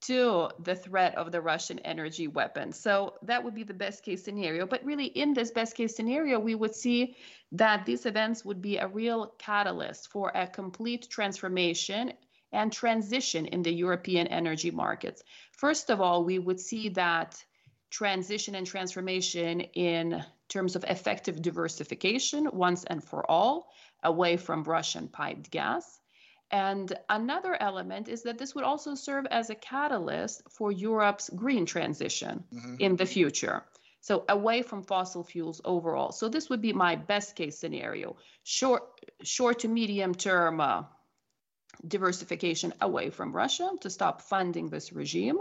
to the threat of the Russian energy weapon. So that would be the best case scenario. But really, in this best case scenario, we would see that these events would be a real catalyst for a complete transformation and transition in the European energy markets. First of all, we would see that transition and transformation in terms of effective diversification once and for all away from Russian piped gas. And another element is that this would also serve as a catalyst for Europe's green transition Mhm. in the future. So away from fossil fuels overall. So this would be my best case scenario. Short, short to medium term uh, diversification away from Russia to stop funding this regime.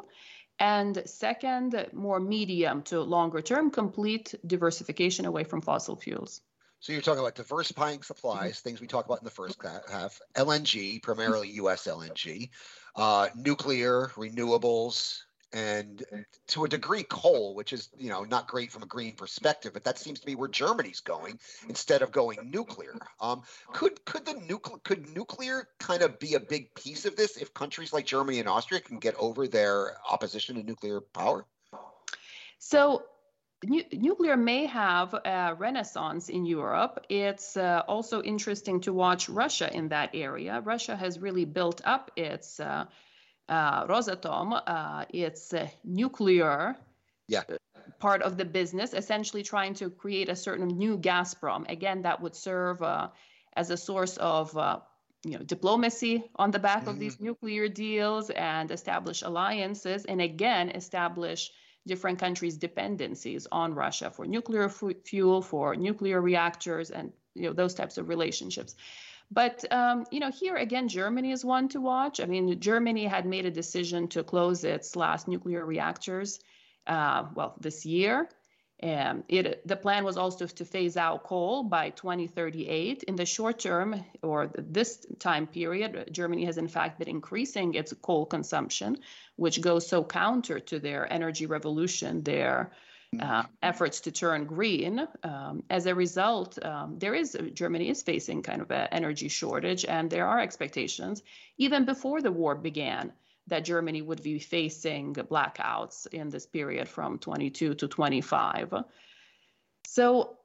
And second, more medium to longer term, complete diversification away from fossil fuels. So you're talking about diversifying supplies, things we talked about in the first half, LNG, primarily U.S. LNG, uh, nuclear, renewables, and to a degree coal, which is you know not great from a green perspective, but that seems to be where Germany's going instead of going nuclear. Um, could could the nuclear could nuclear kind of be a big piece of this if countries like Germany and Austria can get over their opposition to nuclear power? So nu- nuclear may have a renaissance in Europe. It's uh, also interesting to watch Russia in that area. Russia has really built up its uh, uh, Rosatom, uh, its uh, nuclear Yeah. part of the business, essentially trying to create a certain new Gazprom. Again, that would serve uh, as a source of uh, you know diplomacy on the back of these nuclear deals and establish alliances, and again establish different countries' dependencies on Russia for nuclear fu- fuel, for nuclear reactors, and you know those types of relationships. But um, you know, here again, Germany is one to watch. I mean, Germany had made a decision to close its last nuclear reactors, uh, well, this year. Um, it the plan was also to phase out coal by 2038. In the short term, or th- this time period, Germany has in fact been increasing its coal consumption, which goes so counter to their energy revolution, their uh, efforts to turn green. Um, as a result, um, there is Germany is facing kind of an energy shortage, and there are expectations even before the war began that Germany would be facing blackouts in this period from 22 to 25. So,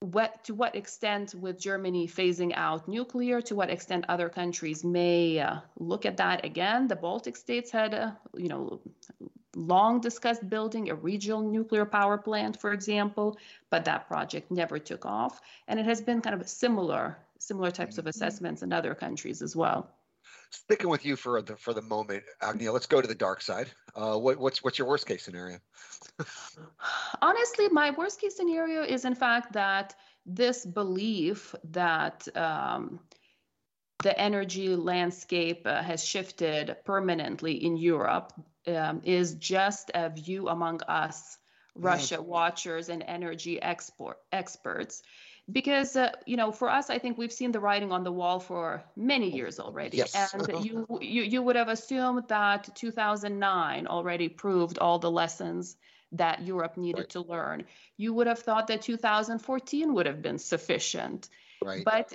what to what extent with Germany phasing out nuclear? To what extent other countries may uh, look at that again? The Baltic states had, uh, you know, long discussed building a regional nuclear power plant, for example, but that project never took off. And it has been kind of similar, similar types of assessments in other countries as well. Sticking with you for the for the moment, Agnia, let's go to the dark side. Uh, what, what's what's your worst case scenario? [sighs] Honestly, my worst case scenario is in fact that this belief that um, the energy landscape uh, has shifted permanently in Europe um, is just a view among us Russia watchers and energy export experts because uh, you know for us i think we've seen the writing on the wall for many years already yes. and [laughs] you, you you would have assumed that 2009 already proved all the lessons that europe needed right. to learn you would have thought that 2014 would have been sufficient right. but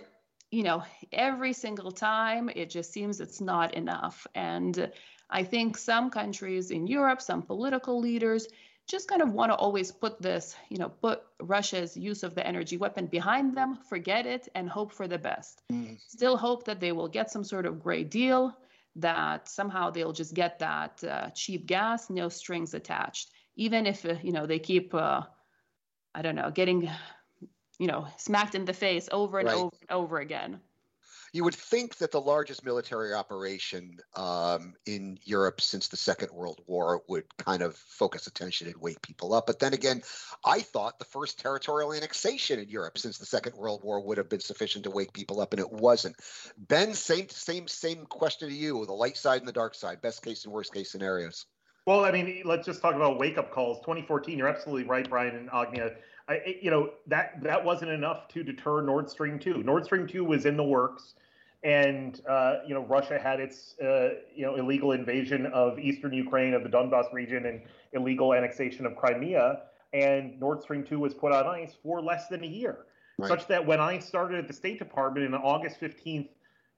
you know every single time it just seems it's not enough and i think some countries in europe some political leaders just kind of want to always put this, you know, put Russia's use of the energy weapon behind them, forget it, and hope for the best. Mm. Still hope that they will get some sort of great deal, that somehow they'll just get that uh, cheap gas, no strings attached. Even if, uh, you know, they keep, uh, I don't know, getting, you know, smacked in the face over and right. over and over again you would think that the largest military operation um, in Europe since the Second World War would kind of focus attention and wake people up. But then again, I thought the first territorial annexation in Europe since the Second World War would have been sufficient to wake people up, and it wasn't. Ben, same same same question to you: the light side and the dark side, best case and worst case scenarios. Well, I mean, let's just talk about wake up calls. 2014, you're absolutely right, Brian and Agnia. I, you know that that wasn't enough to deter Nord Stream 2. Nord Stream 2 was in the works and uh, you know Russia had its uh, you know illegal invasion of eastern Ukraine of the Donbas region and illegal annexation of Crimea, and Nord Stream two was put on ice for less than a year, right. such that when I started at the State Department in August fifteenth,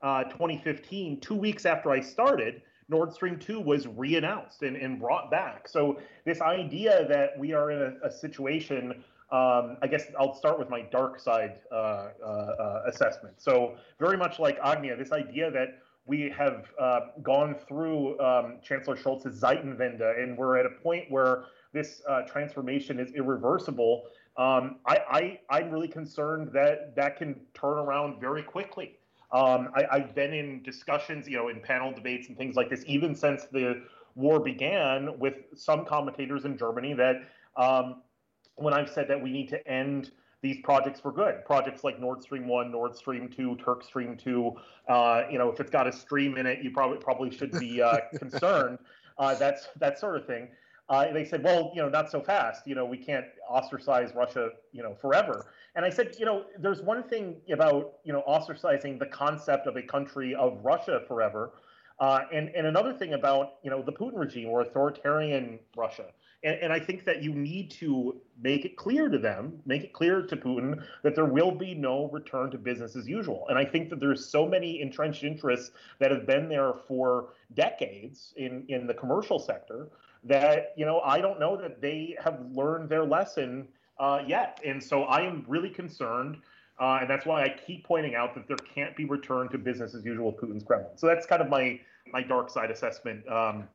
uh, 2015, two weeks after I started. Nord Stream 2 was re-announced and, and brought back. So this idea that we are in a, a situation um, I guess I'll start with my dark side uh, uh, uh, assessment. So very much like Agnia, this idea that we have uh, gone through um, Chancellor Scholz's Zeitenwende, and we're at a point where this uh, transformation is irreversible. Um, I, am really concerned that that can turn around very quickly. Um, I, have been in discussions, you know, in panel debates and things like this, even since the war began, with some commentators in Germany that um, when I've said that we need to end these projects for good. Projects like Nord Stream One, Nord Stream Two, Turk Stream Two. Uh, you know, if it's got a stream in it, you probably probably should be uh, [laughs] concerned. Uh, that's that sort of thing. Uh, they said, well, you know, not so fast. You know, we can't ostracize Russia, you know, forever. And I said, you know, there's one thing about you know ostracizing the concept of a country of Russia forever. Uh, and, and another thing about you know the Putin regime or authoritarian Russia, and, and I think that you need to make it clear to them, make it clear to Putin that there will be no return to business as usual. And I think that there's so many entrenched interests that have been there for decades in, in the commercial sector that, you know, I don't know that they have learned their lesson uh, yet. And so I am really concerned. Uh, and that's why I keep pointing out that there can't be return to business as usual with Putin's Kremlin. So that's kind of my my dark side assessment um,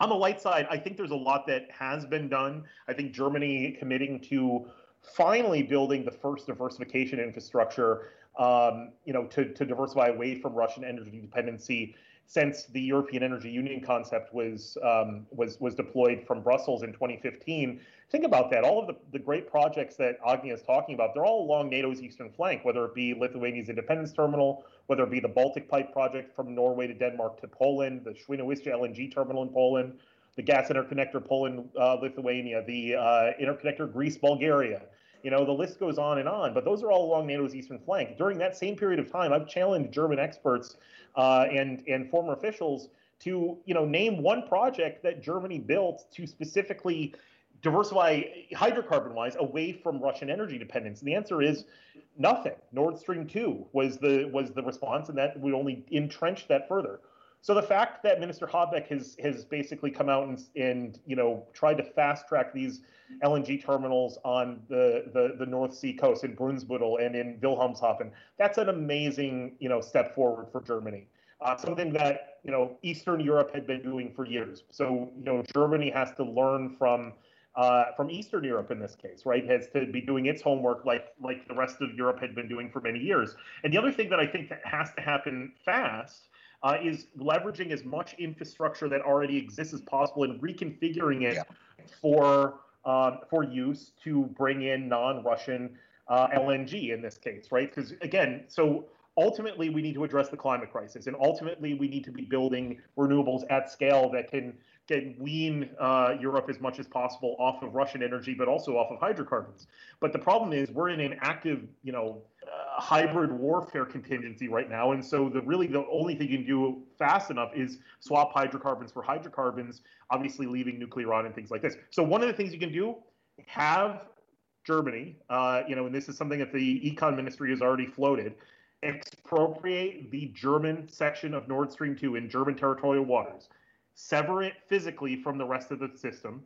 on the light side, I think there's a lot that has been done. I think Germany committing to finally building the first diversification infrastructure, um, you know, to, to diversify away from Russian energy dependency since the European Energy Union concept was um, was was deployed from Brussels in 2015. Think about that. All of the, the great projects that Agnia is talking about, they're all along NATO's eastern flank, whether it be Lithuania's independence terminal, whether it be the Baltic Pipe project from Norway to Denmark to Poland, the Świnoujście LNG terminal in Poland, the gas interconnector Poland uh, Lithuania, the uh, interconnector Greece Bulgaria. You know, the list goes on and on, but those are all along NATO's eastern flank. During that same period of time, I've challenged German experts uh, and and former officials to you know name one project that Germany built to specifically diversify hydrocarbon wise away from Russian energy dependence? And the answer is nothing. Nord Stream 2 was the was the response, and that would only entrench that further. So the fact that Minister Habeck has has basically come out and, and you know tried to fast track these LNG terminals on the, the, the North Sea coast in Brunsbüttel and in Wilhelmshaven, that's an amazing you know step forward for Germany. Uh, something that you know Eastern Europe had been doing for years. So you know Germany has to learn from uh, from Eastern Europe in this case, right, has to be doing its homework like like the rest of Europe had been doing for many years. And the other thing that I think that has to happen fast uh, is leveraging as much infrastructure that already exists as possible and reconfiguring it Yeah. for um, for use to bring in non-Russian uh, LNG in this case, right? Because again, so ultimately we need to address the climate crisis, and ultimately we need to be building renewables at scale that can can wean uh, Europe as much as possible off of Russian energy, but also off of hydrocarbons. But the problem is we're in an active, you know, uh, hybrid warfare contingency right now, and so the really the only thing you can do fast enough is swap hydrocarbons for hydrocarbons, obviously leaving nuclear on and things like this. So one of the things you can do have Germany, uh, you know, and this is something that the econ ministry has already floated, expropriate the German section of Nord Stream 2 in German territorial waters, sever it physically from the rest of the system,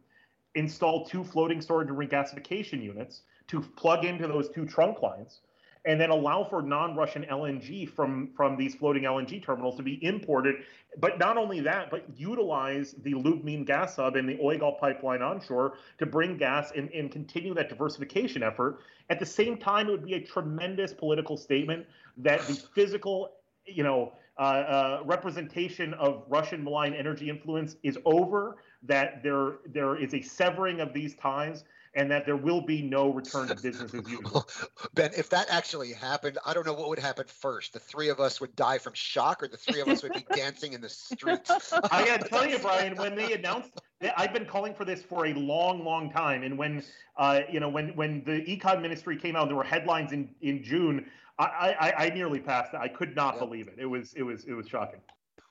install two floating storage and regasification units to plug into those two trunk lines, and then allow for non-Russian LNG from from these floating LNG terminals to be imported. But not only that, but utilize the Lubmin gas hub and the EUGAL pipeline onshore to bring gas and, and continue that diversification effort. At the same time, it would be a tremendous political statement that the physical, you know, uh, uh, representation of Russian malign energy influence is over. That there there is a severing of these ties and that there will be no return to business as usual. [laughs] Ben, if that actually happened, I don't know what would happen first. The three of us would die from shock, or the three of us would be [laughs] dancing in the streets. [laughs] I got to tell you, Brian, when they announced, that I've been calling for this for a long, long time, and when uh, you know when when the econ ministry came out, there were headlines in in June. I I, I nearly passed. that. I could not believe it. It was it was it was shocking.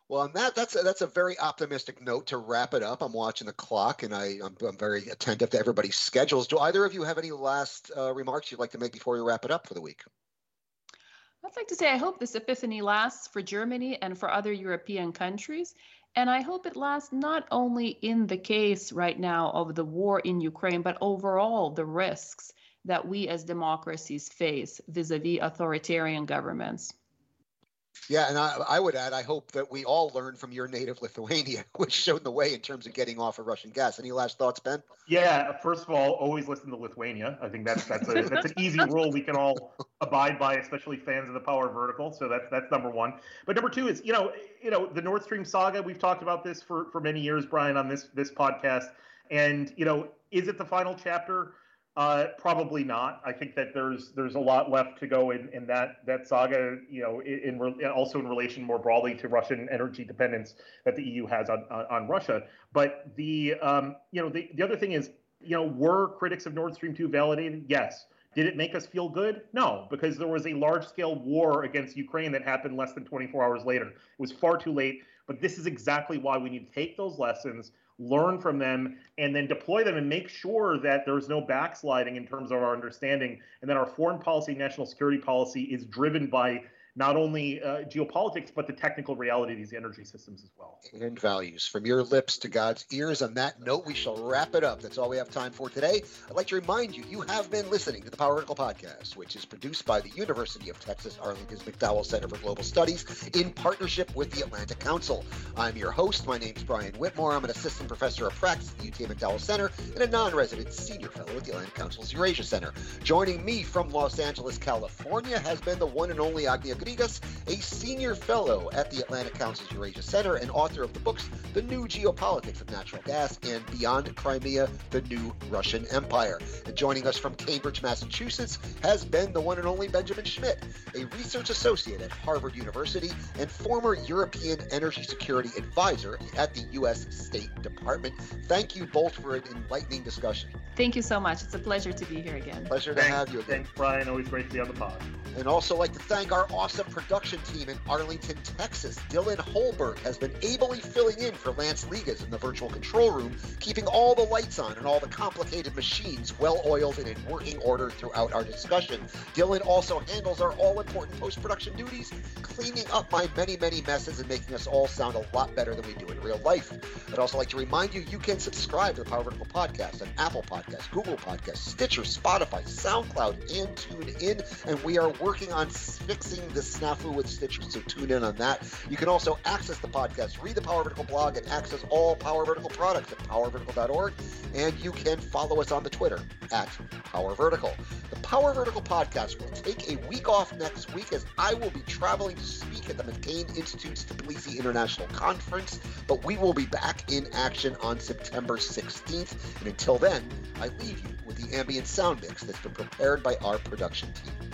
Well, on that that's a, that's a very optimistic note to wrap it up. I'm watching the clock, and I I'm, I'm very attentive to everybody's schedules. Do either of you have any last uh, remarks you'd like to make before we wrap it up for the week? I'd like to say I hope this epiphany lasts for Germany and for other European countries. And I hope it lasts not only in the case right now of the war in Ukraine, but overall the risks that we as democracies face vis a vis authoritarian governments. Yeah, and I, I, would add, I hope that we all learn from your native Lithuania, [laughs] which showed the way in terms of getting off of Russian gas. Any last thoughts, Ben? Yeah, first of all, always listen to Lithuania. I think that's that's a, [laughs] that's an easy rule we can all abide by, especially fans of the power vertical. So that's that's number one. But number two is, you know, you know, the Nord Stream saga. We've talked about this for for many years, Brian, on this this podcast. And you know, is it the final chapter? Uh, probably not. I think that there's there's a lot left to go in, in that that saga. You know, in, in also in relation more broadly to Russian energy dependence that the EU has on on, on Russia. But the um, you know the the other thing is you know were critics of Nord Stream two validated? Yes. Did it make us feel good? No, because there was a large scale war against Ukraine that happened less than 24 hours later. It was far too late. But this is exactly why we need to take those lessons learn from them, and then deploy them and make sure that there's no backsliding in terms of our understanding and that our foreign policy, national security policy is driven by not only uh, geopolitics, but the technical reality of these energy systems as well. And values. From your lips to God's ears. On that note, we shall wrap it up. That's all we have time for today. I'd like to remind you, you have been listening to the Power Vertical Podcast, which is produced by the University of Texas Arlington's McDowell Center for Global Studies in partnership with the Atlantic Council. I'm your host. My name's Brian Whitmore. I'm an assistant professor of practice at the UT McDowell Center and a non-resident senior fellow at the Atlantic Council's Eurasia Center. Joining me from Los Angeles, California, has been the one and only Agnia Grigas, a senior fellow at the Atlantic Council's Eurasia Center and author of the books The New Geopolitics of Natural Gas and Beyond Crimea, The New Russian Empire. And joining us from Cambridge, Massachusetts, has been the one and only Benjamin Schmitt, a research associate at Harvard University and former European Energy Security Advisor at the U.S. State Department. Thank you both for an enlightening discussion. Thank you so much. It's a pleasure to be here again. Pleasure to Thanks, have you again. Thanks, Brian. Always great to be on the pod. And also like to thank our awesome production team in Arlington, Texas. Dylan Holberg has been ably filling in for Lance Ligas in the virtual control room, keeping all the lights on and all the complicated machines well oiled and in working order throughout our discussion. Dylan also handles our all important post production duties, cleaning up my many, many messes and making us all sound a lot better than we do in real life. I'd also like to remind you you can subscribe to the Power Vertical Podcast on Apple Podcasts. Google Podcasts, Stitcher, Spotify, SoundCloud, and TuneIn. And we are working on fixing the snafu with Stitcher, so tune in on that. You can also access the podcast, read the Power Vertical blog, and access all Power Vertical products at powervertical.org. And you can follow us on the Twitter at Power Vertical. The Power Vertical podcast will take a week off next week as I will be traveling to speak at the McCain Institute's Tbilisi International Conference, but we will be back in action on September 16th. And until then, I leave you with the ambient sound mix that's been prepared by our production team.